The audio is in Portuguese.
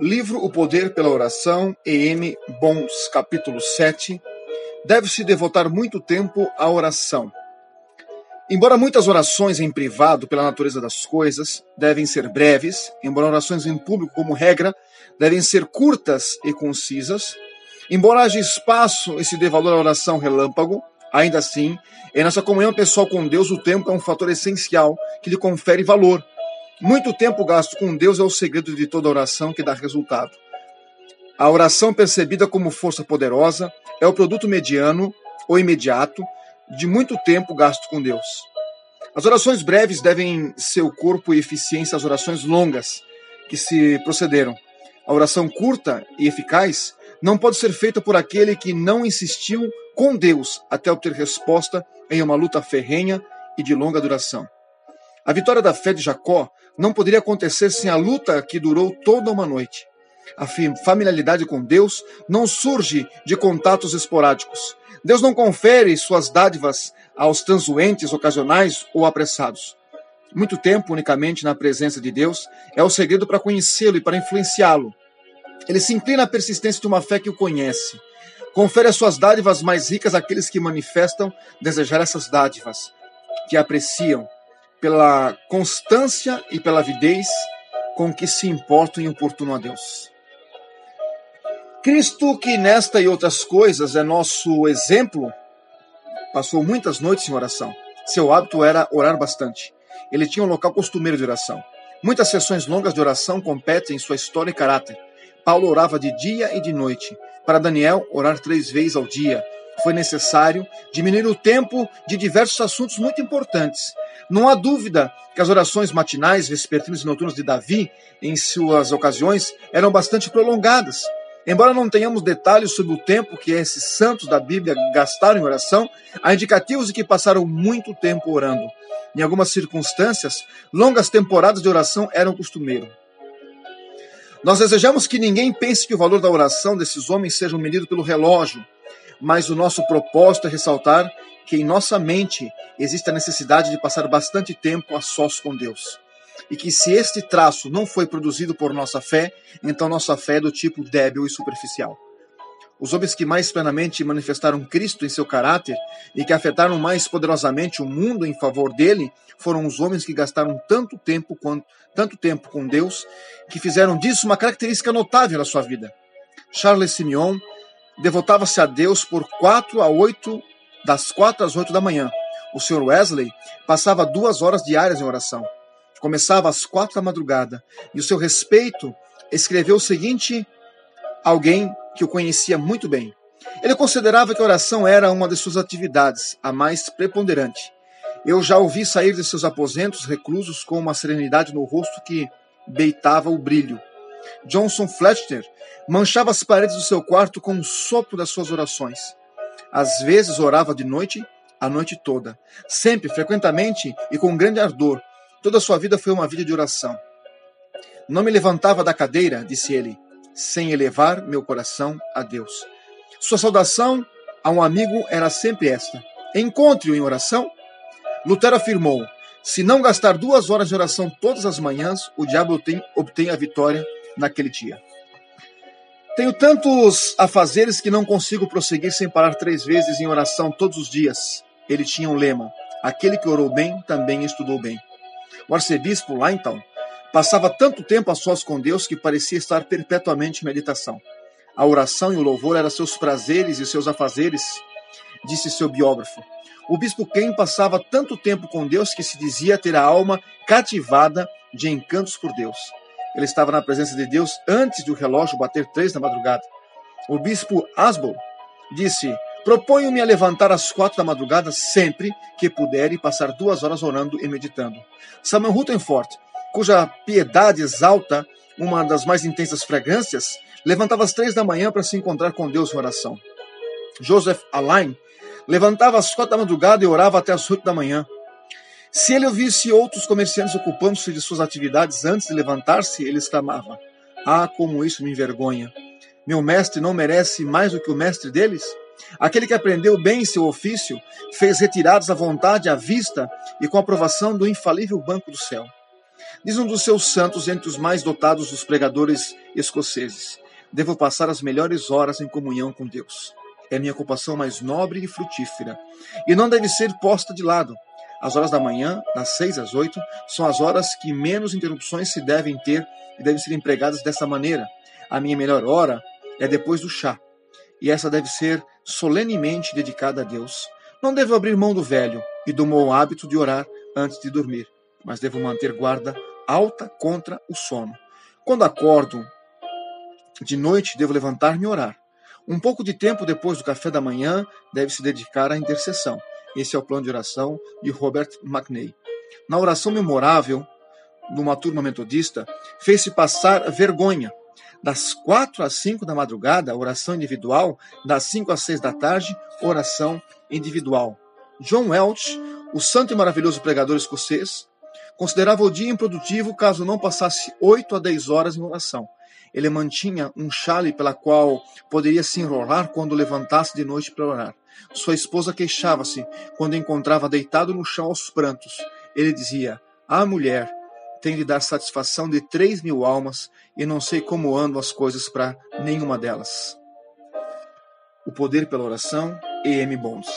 Livro O Poder pela Oração, E.M. Bons, capítulo 7. Deve-se devotar muito tempo à oração. Embora muitas orações em privado, pela natureza das coisas, devem ser breves, embora orações em público, como regra, devem ser curtas e concisas, embora haja espaço e se dê valor à oração relâmpago, ainda assim, em nossa comunhão pessoal com Deus, o tempo é um fator essencial que lhe confere valor muito tempo gasto com Deus é o segredo de toda oração que dá resultado. A oração percebida como força poderosa é o produto mediano ou imediato de muito tempo gasto com Deus. As orações breves devem seu corpo e eficiência às orações longas que se procederam. A oração curta e eficaz não pode ser feita por aquele que não insistiu com Deus até obter resposta em uma luta ferrenha e de longa duração. A vitória da fé de Jacó não poderia acontecer sem a luta que durou toda uma noite. A familiaridade com Deus não surge de contatos esporádicos. Deus não confere suas dádivas aos transuentes, ocasionais ou apressados. Muito tempo unicamente na presença de Deus é o segredo para conhecê-lo e para influenciá-lo. Ele se inclina à persistência de uma fé que o conhece. Confere as suas dádivas mais ricas àqueles que manifestam desejar essas dádivas, que apreciam pela constância e pela avidez com que se importam e importunam a Deus. Cristo, que nesta e outras coisas é nosso exemplo, passou muitas noites em oração. Seu hábito era orar bastante. Ele tinha um local costumeiro de oração. Muitas sessões longas de oração competem em sua história e caráter. Paulo orava de dia e de noite. Para Daniel, orar três vezes ao dia. Foi necessário diminuir o tempo de diversos assuntos muito importantes, não há dúvida que as orações matinais, vespertinas e noturnas de Davi, em suas ocasiões, eram bastante prolongadas. Embora não tenhamos detalhes sobre o tempo que esses santos da Bíblia gastaram em oração, há indicativos de que passaram muito tempo orando. Em algumas circunstâncias, longas temporadas de oração eram costumeiro. Nós desejamos que ninguém pense que o valor da oração desses homens seja medido pelo relógio, mas o nosso propósito é ressaltar que em nossa mente existe a necessidade de passar bastante tempo a sós com Deus. E que se este traço não foi produzido por nossa fé, então nossa fé é do tipo débil e superficial. Os homens que mais plenamente manifestaram Cristo em seu caráter e que afetaram mais poderosamente o mundo em favor dele foram os homens que gastaram tanto tempo, quanto, tanto tempo com Deus que fizeram disso uma característica notável na sua vida. Charles Simeon devotava-se a Deus por quatro a oito das quatro às oito da manhã. O Sr. Wesley passava duas horas diárias em oração. Começava às quatro da madrugada. E o seu respeito escreveu o seguinte alguém que o conhecia muito bem. Ele considerava que a oração era uma de suas atividades, a mais preponderante. Eu já ouvi sair de seus aposentos reclusos com uma serenidade no rosto que beitava o brilho. Johnson Fletcher manchava as paredes do seu quarto com o sopro das suas orações. Às vezes orava de noite, a noite toda. Sempre, frequentemente e com grande ardor. Toda a sua vida foi uma vida de oração. Não me levantava da cadeira, disse ele, sem elevar meu coração a Deus. Sua saudação a um amigo era sempre esta: Encontre-o em oração. Lutero afirmou: Se não gastar duas horas de oração todas as manhãs, o diabo obtém, obtém a vitória naquele dia. Tenho tantos afazeres que não consigo prosseguir sem parar três vezes em oração todos os dias. Ele tinha um lema: aquele que orou bem também estudou bem. O arcebispo Lainton passava tanto tempo a sós com Deus que parecia estar perpetuamente em meditação. A oração e o louvor eram seus prazeres e seus afazeres, disse seu biógrafo. O bispo Ken passava tanto tempo com Deus que se dizia ter a alma cativada de encantos por Deus. Ele estava na presença de Deus antes de o relógio bater três da madrugada. O bispo Asbel disse: Proponho-me a levantar às quatro da madrugada sempre que puder e passar duas horas orando e meditando. Samuel Rutherford, cuja piedade exalta uma das mais intensas fragrâncias, levantava às três da manhã para se encontrar com Deus em oração. Joseph Alain levantava às quatro da madrugada e orava até às oito da manhã. Se ele ouvisse outros comerciantes ocupando-se de suas atividades antes de levantar-se, ele exclamava: Ah, como isso me envergonha! Meu mestre não merece mais do que o mestre deles? Aquele que aprendeu bem seu ofício, fez retirados à vontade, à vista e com aprovação do infalível banco do céu. Diz um dos seus santos entre os mais dotados dos pregadores escoceses: Devo passar as melhores horas em comunhão com Deus. É minha ocupação mais nobre e frutífera, e não deve ser posta de lado. As horas da manhã, das seis às oito, são as horas que menos interrupções se devem ter e devem ser empregadas dessa maneira. A minha melhor hora é depois do chá, e essa deve ser solenemente dedicada a Deus. Não devo abrir mão do velho e do mau hábito de orar antes de dormir, mas devo manter guarda alta contra o sono. Quando acordo de noite, devo levantar-me e orar. Um pouco de tempo depois do café da manhã deve se dedicar à intercessão. Esse é o plano de oração de Robert McNay. Na oração memorável de uma turma metodista, fez-se passar vergonha. Das quatro às cinco da madrugada, oração individual. Das cinco às seis da tarde, oração individual. John Welch, o santo e maravilhoso pregador escocês, considerava o dia improdutivo caso não passasse oito a dez horas em oração. Ele mantinha um chale pela qual poderia se enrolar quando levantasse de noite para orar. Sua esposa queixava-se quando encontrava deitado no chão aos prantos. Ele dizia: Ah, mulher, tem de dar satisfação de três mil almas e não sei como andam as coisas para nenhuma delas. O Poder pela Oração, E.M. Bonds.